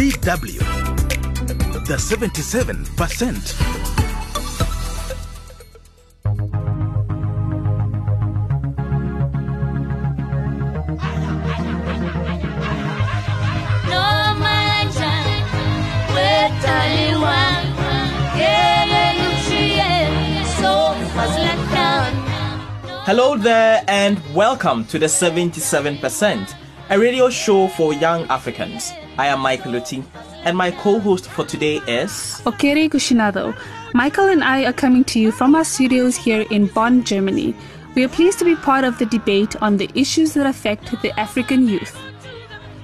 DW, the 77%. Hello there, and welcome to the 77%, a radio show for young Africans. I am Michael Oti, and my co host for today is. Okeri Ngutjinazo. Michael and I are coming to you from our studios here in Bonn, Germany. We are pleased to be part of the debate on the issues that affect the African youth.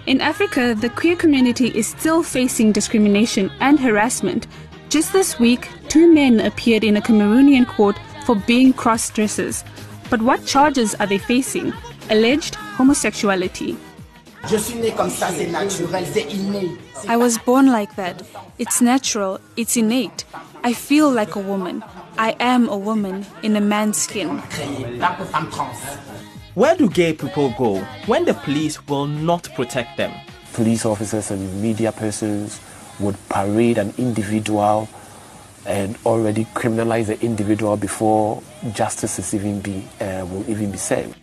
In Africa, the queer community is still facing discrimination and harassment. Just this week, two men appeared in a Cameroonian court for being cross dressers. But what charges are they facing? Alleged homosexuality. I was born like that. It's natural, it's innate. I feel like a woman. I am a woman in a man's skin. Where do gay people go when the police will not protect them? Police officers and media persons would parade an individual and already criminalize the individual before justice is even be uh, will even be served.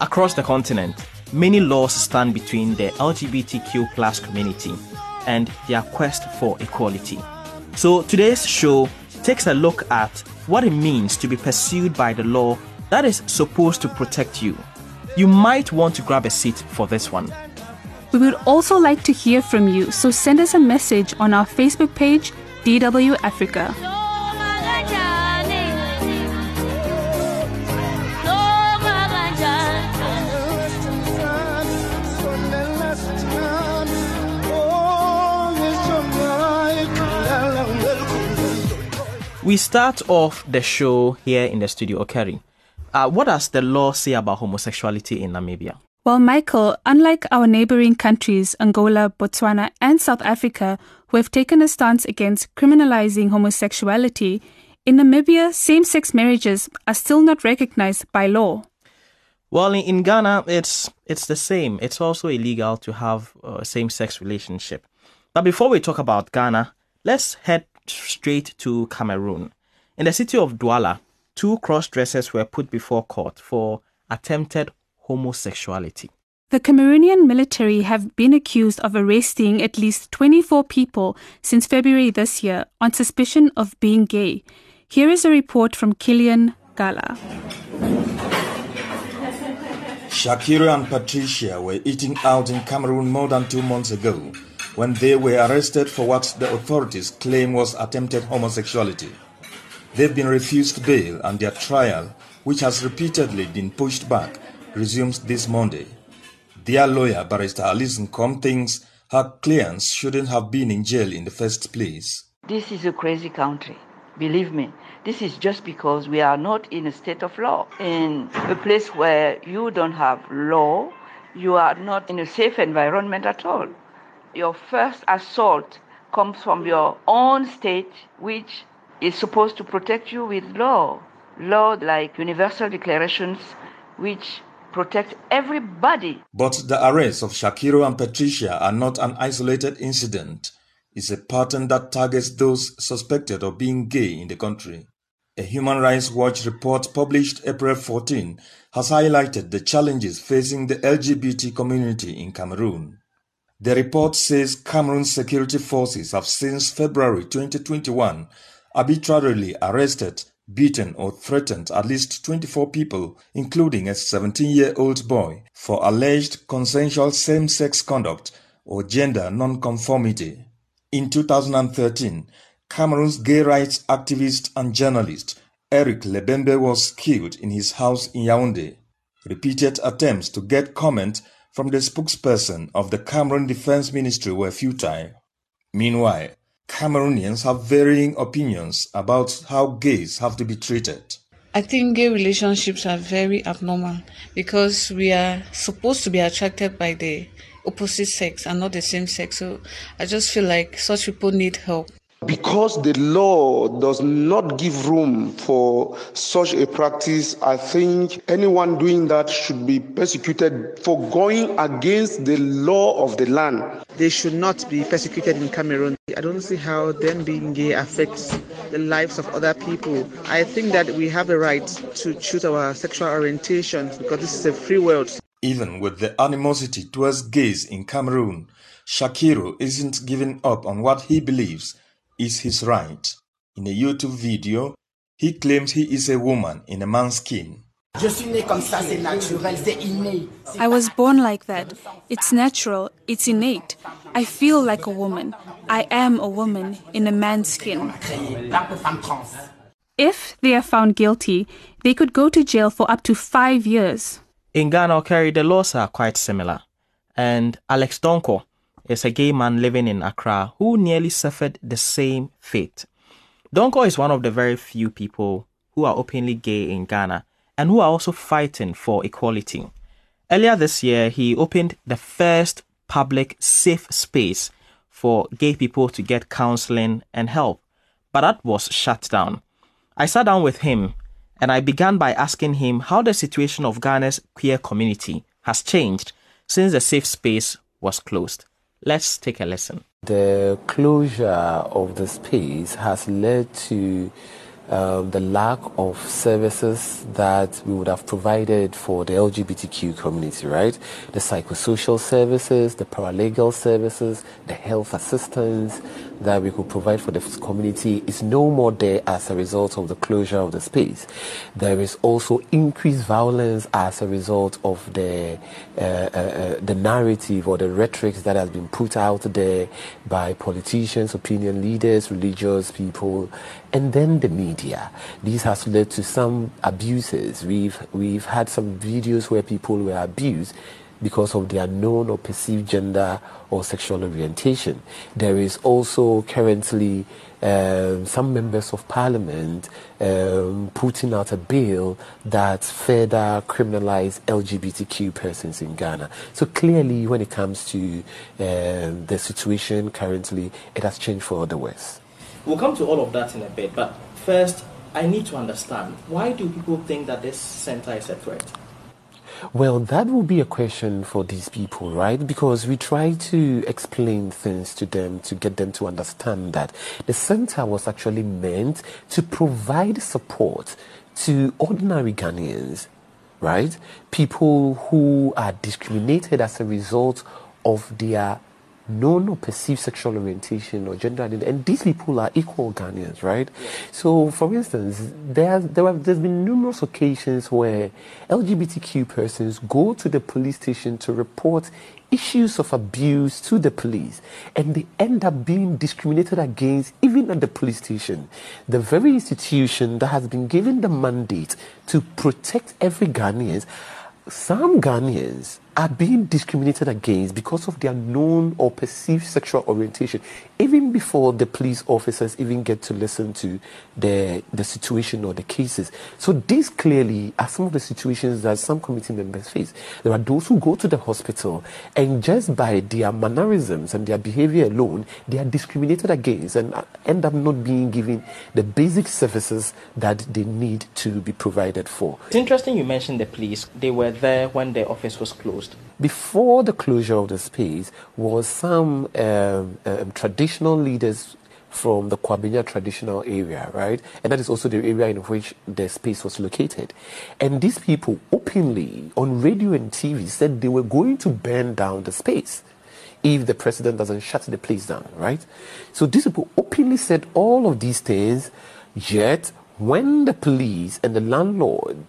Across the continent, many laws stand between the LGBTQ plus community and their quest for equality. So today's show takes a look at what it means to be pursued by the law that is supposed to protect you. You might want to grab a seat for this one. We would also like to hear from you, so send us a message on our Facebook page, DW Africa. We start off the show here in the studio, Okeri. Uh, what does the law say about homosexuality in Namibia? Well, Michael, unlike our neighboring countries, Angola, Botswana, and South Africa, who have taken a stance against criminalizing homosexuality, in Namibia, same sex marriages are still not recognized by law. Well, in, Ghana, it's it's the same. It's also illegal to have a same-sex relationship. But before we talk about Ghana, let's head straight to Cameroon. In the city of Douala, two cross dressers were put before court for attempted homosexuality. The Cameroonian military have been accused of arresting at least 24 people since February this year on suspicion of being gay. Here is a report from Killian Ngala. Shakiro and Patricia were eating out in Cameroon more than two months ago when they were arrested for what the authorities claim was attempted homosexuality. They've been refused bail and their trial, which has repeatedly been pushed back, resumes this Monday. Their lawyer, Barrister Alice Nkom, thinks her clients shouldn't have been in jail in the first place. This is a crazy country. Believe me, this is just because we are not in a state of law. In a place where you don't have law, you are not in a safe environment at all your first assault comes from your own state, which is supposed to protect you with law. Law like universal declarations, which protect everybody. But the arrests of Shakiro and Patricia are not an isolated incident. It's a pattern that targets those suspected of being gay in the country. A Human Rights Watch report published April 14 has highlighted the challenges facing the LGBT community in Cameroon. The report says Cameroon's security forces have since February 2021 arbitrarily arrested, beaten or threatened at least 24 people, including a 17-year-old boy, for alleged consensual same-sex conduct or gender non-conformity. In 2013, Cameroon's gay rights activist and journalist Eric Lembembe was killed in his house in Yaoundé. Repeated attempts to get comment from the spokesperson of the Cameroon Defense Ministry were futile. Meanwhile, Cameroonians have varying opinions about how gays have to be treated. I think gay relationships are very abnormal because we are supposed to be attracted by the opposite sex and not the same sex. So I just feel like such people need help. Because the law does not give room for such a practice, I think anyone doing that should be persecuted for going against the law of the land. They should not be persecuted in Cameroon. I don't see how them being gay affects the lives of other people. I think that we have a right to choose our sexual orientation because this is a free world. Even with the animosity towards gays in Cameroon, Shakiro isn't giving up on what he believes is his right. In a YouTube video, he claims he is a woman in a man's skin. I was born like that. It's natural, it's innate. I feel like a woman. I am a woman in a man's skin. If they are found guilty, they could go to jail for up to five years. In Ghana, Kerry, the laws are quite similar. And Alex Donkor is a gay man living in Accra who nearly suffered the same fate. Donkor is one of the very few people who are openly gay in Ghana and who are also fighting for equality. Earlier this year, he opened the first public safe space for gay people to get counseling and help, but that was shut down. I sat down with him and I began by asking him how the situation of Ghana's queer community has changed since the safe space was closed. Let's take a listen. The closure of the space has led to um, the lack of services that we would have provided for the LGBTQ community, right? The psychosocial services, the paralegal services, the health assistance that we could provide for the community is no more there as a result of the closure of the space. There is also increased violence as a result of the uh, uh, uh the narrative or the rhetoric that has been put out there by politicians, opinion leaders, religious people, and then the media. This has led to some abuses. We've we've had some videos where people were abused because of their known or perceived gender or sexual orientation. There is also currently um, some members of parliament um, putting out a bill that further criminalize LGBTQ persons in Ghana. So clearly, when it comes to um, the situation currently, it has changed for the worse. We'll come to all of that in a bit, but first, I need to understand why do people think that this center is a threat? Well, that will be a question for these people, right? Because we try to explain things to them to get them to understand that the center was actually meant to provide support to ordinary Ghanaians, right? People who are discriminated as a result of their known or perceived sexual orientation or gender identity, and these people are equal Ghanaians, right? So, for instance, there there have there's been numerous occasions where LGBTQ persons go to the police station to report issues of abuse to the police and they end up being discriminated against even at the police station. The very institution that has been given the mandate to protect every ghanaian some ghanaians are being discriminated against because of their known or perceived sexual orientation, even before the police officers even get to listen to the, the situation or the cases. So, these clearly are some of the situations that some committee members face. There are those who go to the hospital and just by their mannerisms and their behavior alone, they are discriminated against and uh, end up not being given the basic services that they need to be provided for. It's interesting you mentioned the police. They were there when the office was closed Before the closure of the space was some um, um, traditional leaders from the Kwabenya traditional area, right? And that is also the area in which the space was located. And these people openly on radio and TV said they were going to burn down the space if the president doesn't shut the place down, right? So these people openly said all of these things, yet when the police and the landlord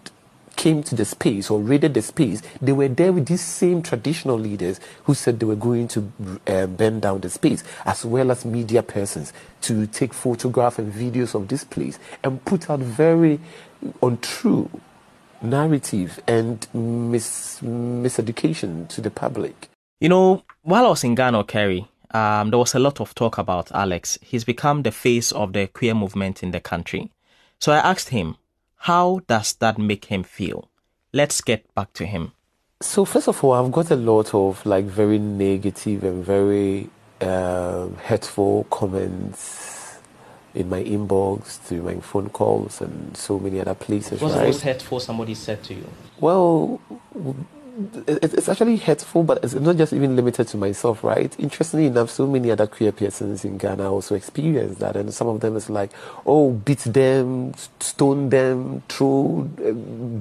came to the space or raided the space, they were there with these same traditional leaders who said they were going to uh, burn down the space, as well as media persons to take photographs and videos of this place and put out very untrue narrative and mis- miseducation to the public. You know, while I was in Ghana, Kerry, um, there was a lot of talk about Alex. He's become the face of the queer movement in the country. So I asked him, how does that make him feel? Let's get back to him. So first of all, I've got a lot of like very negative and very uh, hurtful comments in my inbox, through my phone calls, and so many other places. What's right? the most hurtful somebody said to you? Well, it's actually hurtful, but it's not just even limited to myself, right? Interestingly enough, so many other queer persons in Ghana also experience that, and some of them is like, oh, beat them, stone them, throw,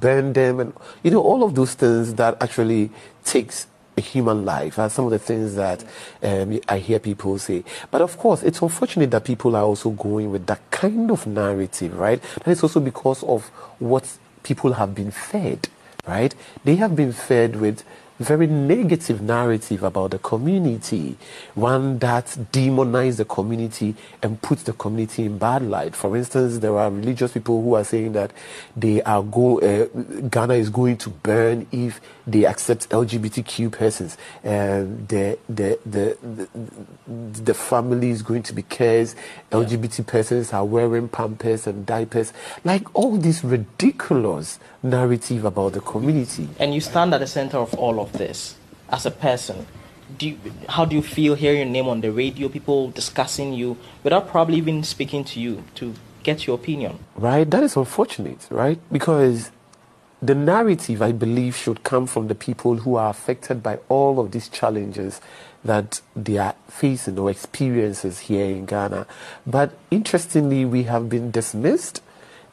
burn them, and you know, all of those things that actually takes a human life are some of the things that um, I hear people say. But of course, it's unfortunate that people are also going with that kind of narrative, right? And it's also because of what people have been fed right? They have been fed with very negative narrative about the community, one that demonizes the community and puts the community in bad light. For instance, there are religious people who are saying that they are go uh, Ghana is going to burn if they accept LGBTQ persons, and the the the the, the family is going to be cursed. LGBT persons are wearing pampers and diapers, like all this ridiculous narrative about the community. And you stand at the center of all of this as a person. Do you, how do you feel hearing your name on the radio, people discussing you without probably even speaking to you to get your opinion? Right, that is unfortunate, right? Because the narrative, I believe, should come from the people who are affected by all of these challenges that they are facing or experiences here in Ghana. But interestingly, we have been dismissed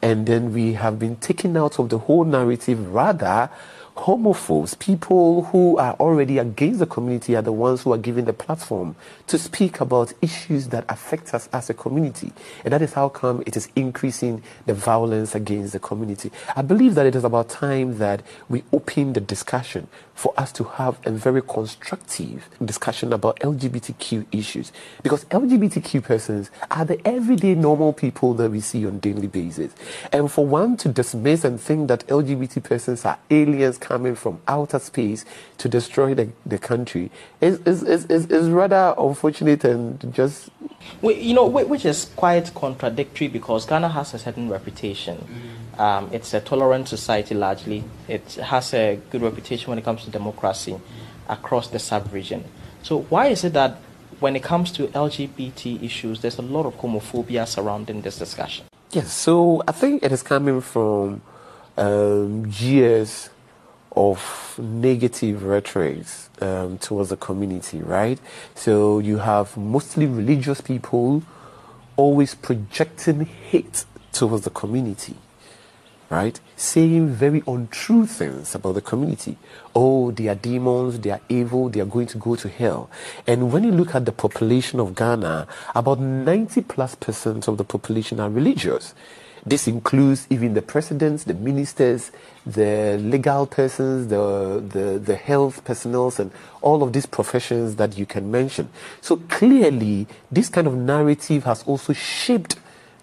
and then we have been taken out of the whole narrative rather homophobes, people who are already against the community, are the ones who are given the platform to speak about issues that affect us as a community. And that is how come it is increasing the violence against the community. I believe that it is about time that we open the discussion for us to have a very constructive discussion about LGBTQ issues. Because LGBTQ persons are the everyday normal people that we see on daily basis. And for one to dismiss and think that LGBT persons are aliens coming from outer space to destroy the, the country is, is, is, is, rather unfortunate and just. you know, which is quite contradictory because Ghana has a certain reputation. Mm. Um, it's a tolerant society largely. It has a good reputation when it comes to democracy across the sub region. So, why is it that when it comes to LGBT issues, there's a lot of homophobia surrounding this discussion? Yes, so I think it is coming from um, years of negative rhetoric um, towards the community, right? So you have mostly religious people always projecting hate towards the community, right? Saying very untrue things about the community. Oh, they are demons, they are evil, they are going to go to hell. And when you look at the population of Ghana, about 90 plus percent of the population are religious. This includes even the presidents, the ministers, the legal persons, the, the, the health personnel, and all of these professions that you can mention. So clearly, this kind of narrative has also shaped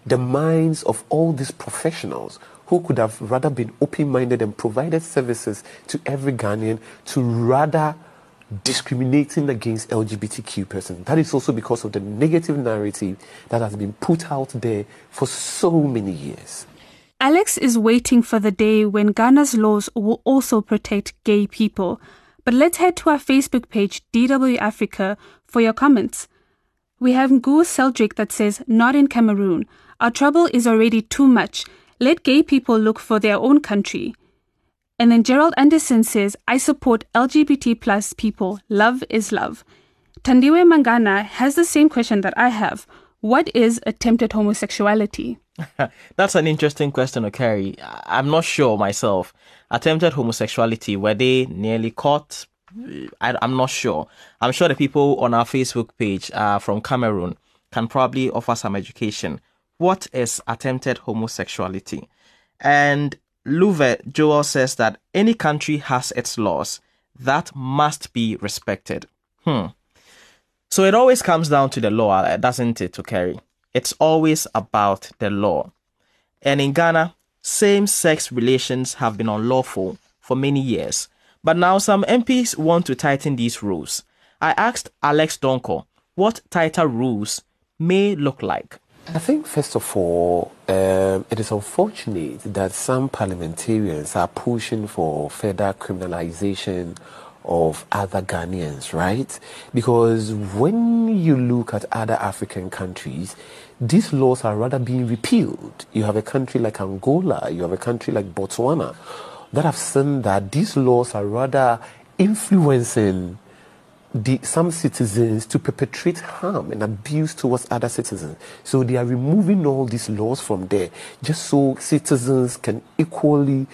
the minds of all these professionals who could have rather been open minded and provided services to every Ghanaian to rather discriminating against LGBTQ persons. That is also because of the negative narrative that has been put out there for so many years. Alex is waiting for the day when Ghana's laws will also protect gay people. But let's head to our Facebook page, DW Africa, for your comments. We have Ngu Seldrick that says, Not in Cameroon. Our trouble is already too much. Let gay people look for their own country. And then Gerald Anderson says, I support LGBT plus people. Love is love. Tandiwe Mangana has the same question that I have. What is attempted homosexuality? That's an interesting question, Okeri. I'm not sure myself. Attempted homosexuality, were they nearly caught? I, am not sure. I'm sure the people on our Facebook page uh, from Cameroon can probably offer some education. What is attempted homosexuality? And Louvet Joel says that any country has its laws that must be respected. Hmm. So it always comes down to the law, uh, doesn't it, to carry? It's always about the law. And in Ghana, same sex relations have been unlawful for many years. But now some MPs want to tighten these rules. I asked Alex Donkor what tighter rules may look like. I think, first of all, um, it is unfortunate that some parliamentarians are pushing for further criminalization of other Ghanaians, right? Because when you look at other African countries, these laws are rather being repealed. You have a country like Angola, you have a country like Botswana that have seen that these laws are rather influencing the, some citizens to perpetrate harm and abuse towards other citizens. So they are removing all these laws from there just so citizens can equally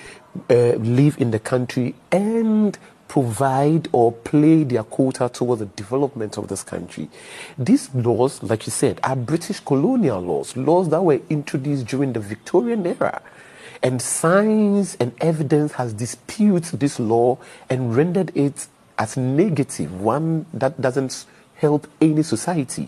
uh, live in the country and provide or play their quota towards the development of this country. These laws, like you said, are British colonial laws, laws that were introduced during the Victorian era. And science and evidence has disputed this law and rendered it as negative, one that doesn't help any society.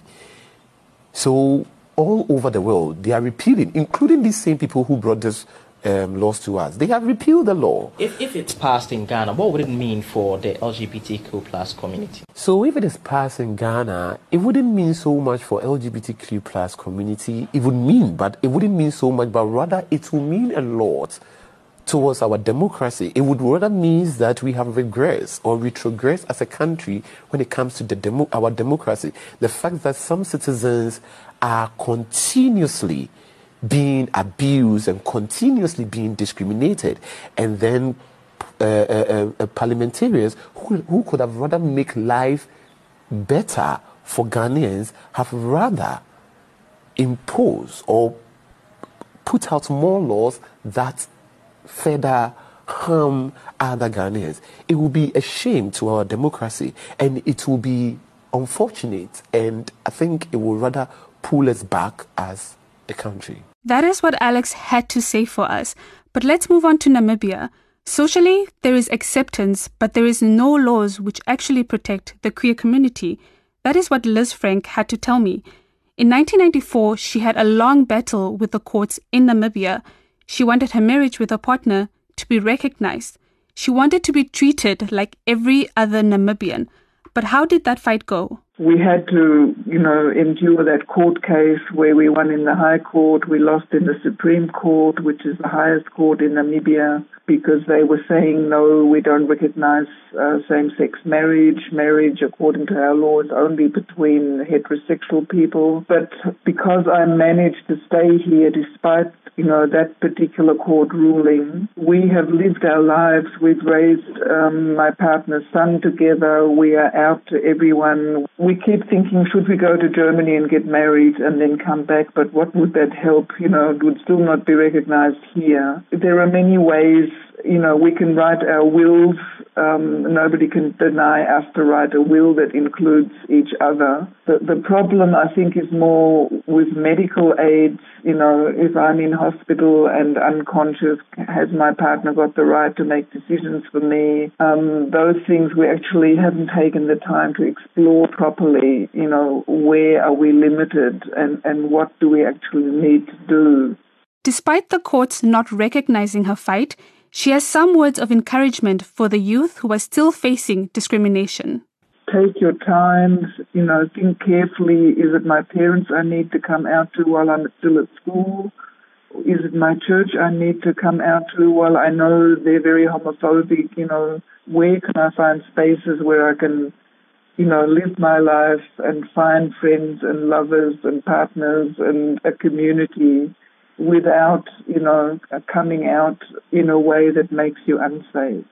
So all over the world, they are repealing, including these same people who brought this um, laws to us. They have repealed the law. If, if it's passed in Ghana, what would it mean for the LGBTQ plus community? So if it is passed in Ghana, it wouldn't mean so much for LGBTQ plus community. It would mean, but it wouldn't mean so much, but rather it will mean a lot towards our democracy. It would rather mean that we have regressed or retrogressed as a country when it comes to demo- our democracy. The fact that some citizens are continuously being abused and continuously being discriminated, and then uh, uh, uh, parliamentarians who, who could have rather make life better for Ghanaians have rather impose or put out more laws that further harm other Ghanaians. It will be a shame to our democracy and it will be unfortunate and I think it will rather pull us back as a country. That is what Alex had to say for us. But let's move on to Namibia. Socially, there is acceptance, but there is no laws which actually protect the queer community. That is what Liz Frank had to tell me. In 1994, she had a long battle with the courts in Namibia. She wanted her marriage with her partner to be recognized. She wanted to be treated like every other Namibian. But how did that fight go? We had to, you know, endure that court case where we won in the High Court, we lost in the Supreme Court, which is the highest court in Namibia, because they were saying, no, we don't recognize uh, same sex marriage. Marriage, according to our law, is only between heterosexual people. But because I managed to stay here despite you know, that particular court ruling. We have lived our lives. We've raised um, my partner's son together. We are out to everyone. We keep thinking, should we go to Germany and get married and then come back? But what would that help? You know, it would still not be recognized here. There are many ways you know, we can write our wills. Um, nobody can deny us to write a will that includes each other. The, the problem, I think, is more with medical aids. You know, if I'm in hospital and unconscious, has my partner got the right to make decisions for me? Um, those things we actually haven't taken the time to explore properly. You know, where are we limited and, and what do we actually need to do? Despite the courts not recognizing her fight, she has some words of encouragement for the youth who are still facing discrimination. Take your time, you know, think carefully. Is it my parents I need to come out to while I'm still at school? Is it my church I need to come out to while I know they're very homophobic? You know, where can I find spaces where I can, you know, live my life and find friends and lovers and partners and a community without, you know, coming out in a way that makes you unsafe.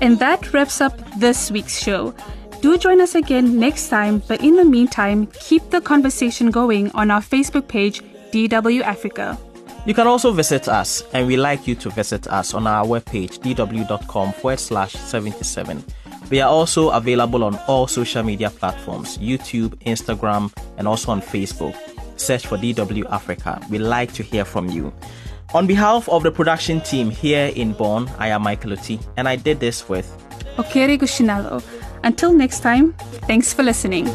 And that wraps up this week's show. Do join us again next time, but in the meantime, keep the conversation going on our Facebook page, DW Africa. You can also visit us, and we like you to visit us on our webpage, dw.com forward slash 77. We are also available on all social media platforms YouTube, Instagram, and also on Facebook. Search for DW Africa. We like to hear from you. On behalf of the production team here in Bonn, I am Michael Oti, and I did this with Okeri Ngutjinazo. Until next time, thanks for listening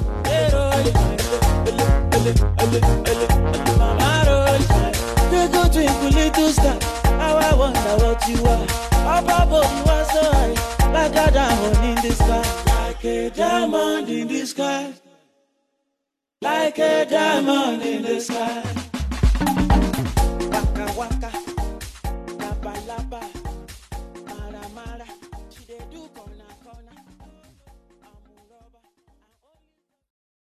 little star, how I wonder what you are. Up above you are so high, like a diamond in the sky, like a diamond in the sky, like a diamond in the sky. Waka waka.